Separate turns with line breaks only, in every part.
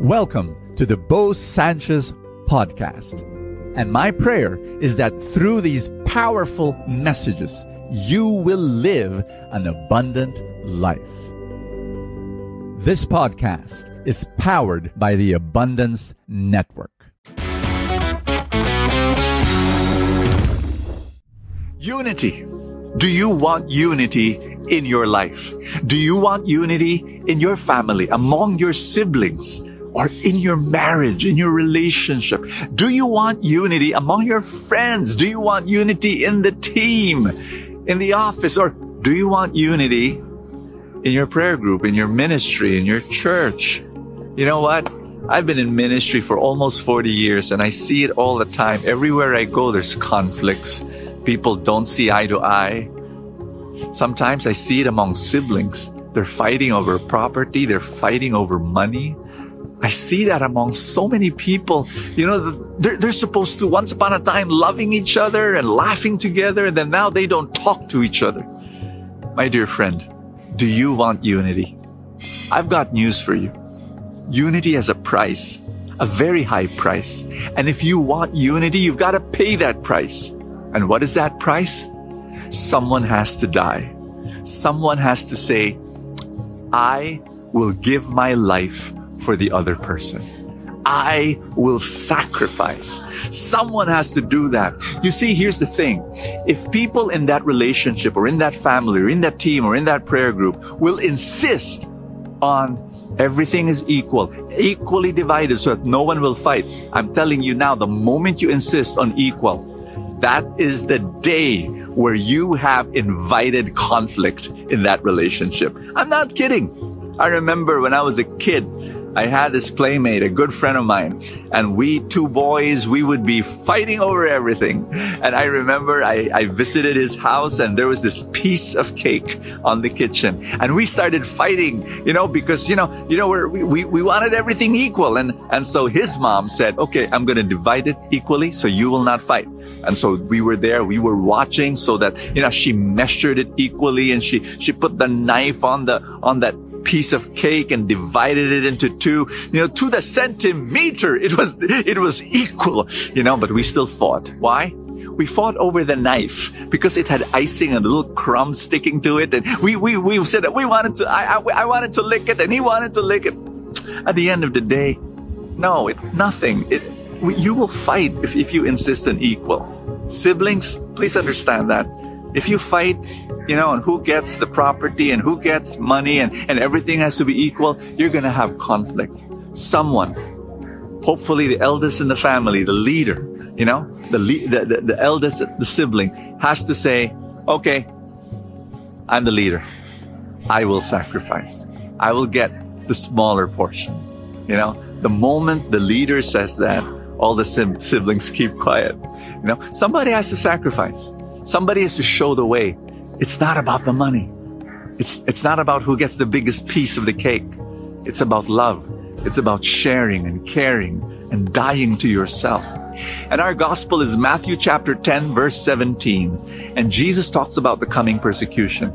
Welcome to the Bo Sanchez podcast. And my prayer is that through these powerful messages, you will live an abundant life. This podcast is powered by the Abundance Network. Unity. Do you want unity in your life? Do you want unity in your family, among your siblings, or in your marriage, in your relationship? Do you want unity among your friends? Do you want unity in the team, in the office, or do you want unity in your prayer group, in your ministry, in your church? You know what? I've been in ministry for almost 40 years and I see it all the time. Everywhere I go, there's conflicts. People don't see eye to eye. Sometimes I see it among siblings. They're fighting over property. They're fighting over money. I see that among so many people. You know, they're, they're supposed to once upon a time loving each other and laughing together. And then now they don't talk to each other. My dear friend, do you want unity? I've got news for you. Unity has a price, a very high price. And if you want unity, you've got to pay that price. And what is that price? Someone has to die. Someone has to say, I will give my life for the other person. I will sacrifice. Someone has to do that. You see, here's the thing. If people in that relationship or in that family or in that team or in that prayer group will insist on everything is equal, equally divided so that no one will fight. I'm telling you now, the moment you insist on equal, that is the day where you have invited conflict in that relationship. I'm not kidding. I remember when I was a kid, I had this playmate, a good friend of mine, and we two boys, we would be fighting over everything. And I remember I, I visited his house and there was this piece of cake on the kitchen and we started fighting, you know, because, you know, you know, we we, we wanted everything equal. And, and so his mom said, okay, I'm going to divide it equally so you will not fight. And so we were there, we were watching so that, you know, she measured it equally and she, she put the knife on the, on that piece of cake and divided it into two, you know, to the centimeter. It was, it was equal, you know, but we still fought. Why? We fought over the knife because it had icing and little crumb sticking to it. And we, we, we said that we wanted to, I, I, I wanted to lick it and he wanted to lick it. At the end of the day, no, it, nothing. It, you will fight if, if you insist on equal. Siblings, please understand that. If you fight, you know, and who gets the property and who gets money and, and everything has to be equal, you're going to have conflict. Someone, hopefully the eldest in the family, the leader, you know, the, the, the, the eldest, the sibling has to say, okay, I'm the leader. I will sacrifice. I will get the smaller portion. You know, the moment the leader says that, all the siblings keep quiet. You know, somebody has to sacrifice. Somebody has to show the way. It's not about the money. It's, it's not about who gets the biggest piece of the cake. It's about love. It's about sharing and caring and dying to yourself. And our gospel is Matthew chapter 10 verse 17. And Jesus talks about the coming persecution.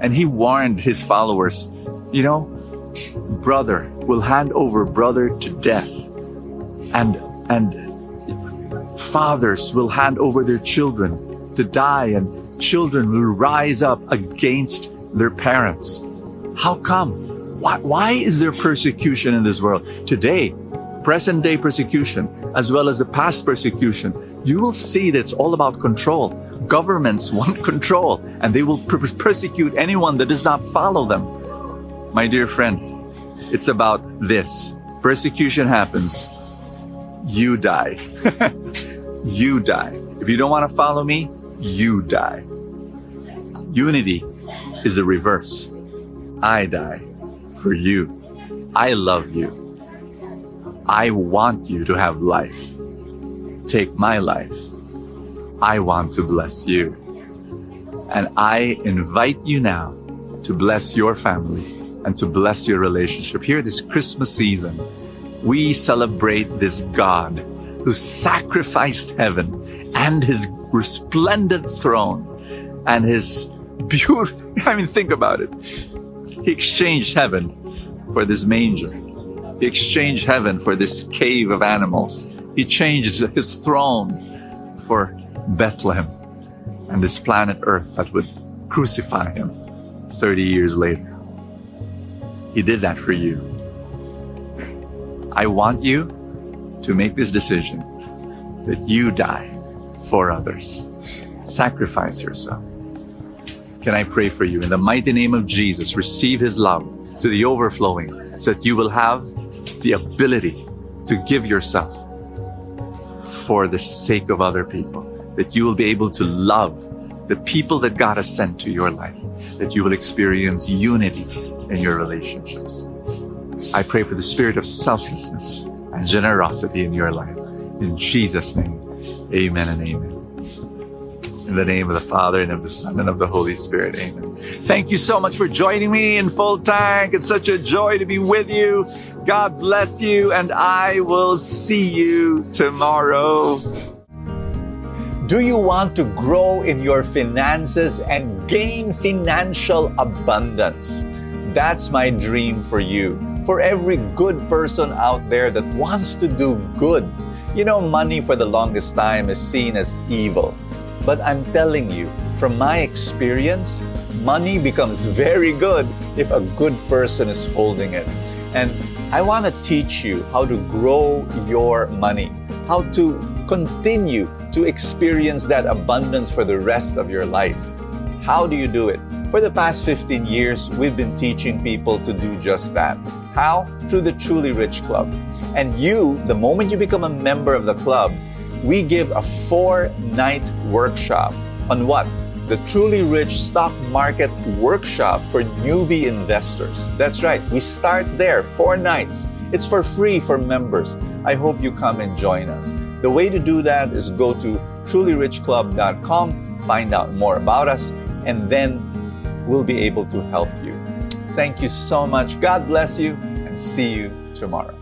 And he warned his followers, you know, brother will hand over brother to death. And, and fathers will hand over their children to die and children will rise up against their parents. How come? Why, why is there persecution in this world? Today, present day persecution, as well as the past persecution, you will see that it's all about control. Governments want control and they will per- persecute anyone that does not follow them. My dear friend, it's about this. Persecution happens. You die. you die. If you don't want to follow me, you die. Unity is the reverse. I die for you. I love you. I want you to have life. Take my life. I want to bless you. And I invite you now to bless your family and to bless your relationship. Here this Christmas season, we celebrate this God who sacrificed heaven and his resplendent throne and his beautiful, I mean, think about it. He exchanged heaven for this manger. He exchanged heaven for this cave of animals. He changed his throne for Bethlehem and this planet Earth that would crucify him 30 years later. He did that for you. I want you to make this decision that you die for others. Sacrifice yourself. Can I pray for you? In the mighty name of Jesus, receive his love to the overflowing so that you will have the ability to give yourself for the sake of other people, that you will be able to love the people that God has sent to your life, that you will experience unity in your relationships. I pray for the spirit of selflessness and generosity in your life. In Jesus' name, amen and amen. In the name of the Father and of the Son and of the Holy Spirit. Amen. Thank you so much for joining me in Full Tank. It's such a joy to be with you. God bless you, and I will see you tomorrow. Do you want to grow in your finances and gain financial abundance? That's my dream for you. For every good person out there that wants to do good. You know, money for the longest time is seen as evil. But I'm telling you, from my experience, money becomes very good if a good person is holding it. And I want to teach you how to grow your money, how to continue to experience that abundance for the rest of your life. How do you do it? For the past 15 years, we've been teaching people to do just that. How? Through the Truly Rich Club. And you, the moment you become a member of the club, we give a four night workshop on what? The Truly Rich Stock Market Workshop for newbie investors. That's right, we start there, four nights. It's for free for members. I hope you come and join us. The way to do that is go to trulyrichclub.com, find out more about us, and then we'll be able to help you. Thank you so much. God bless you, and see you tomorrow.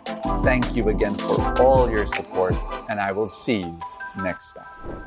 Thank you again for all your support, and I will see you next time.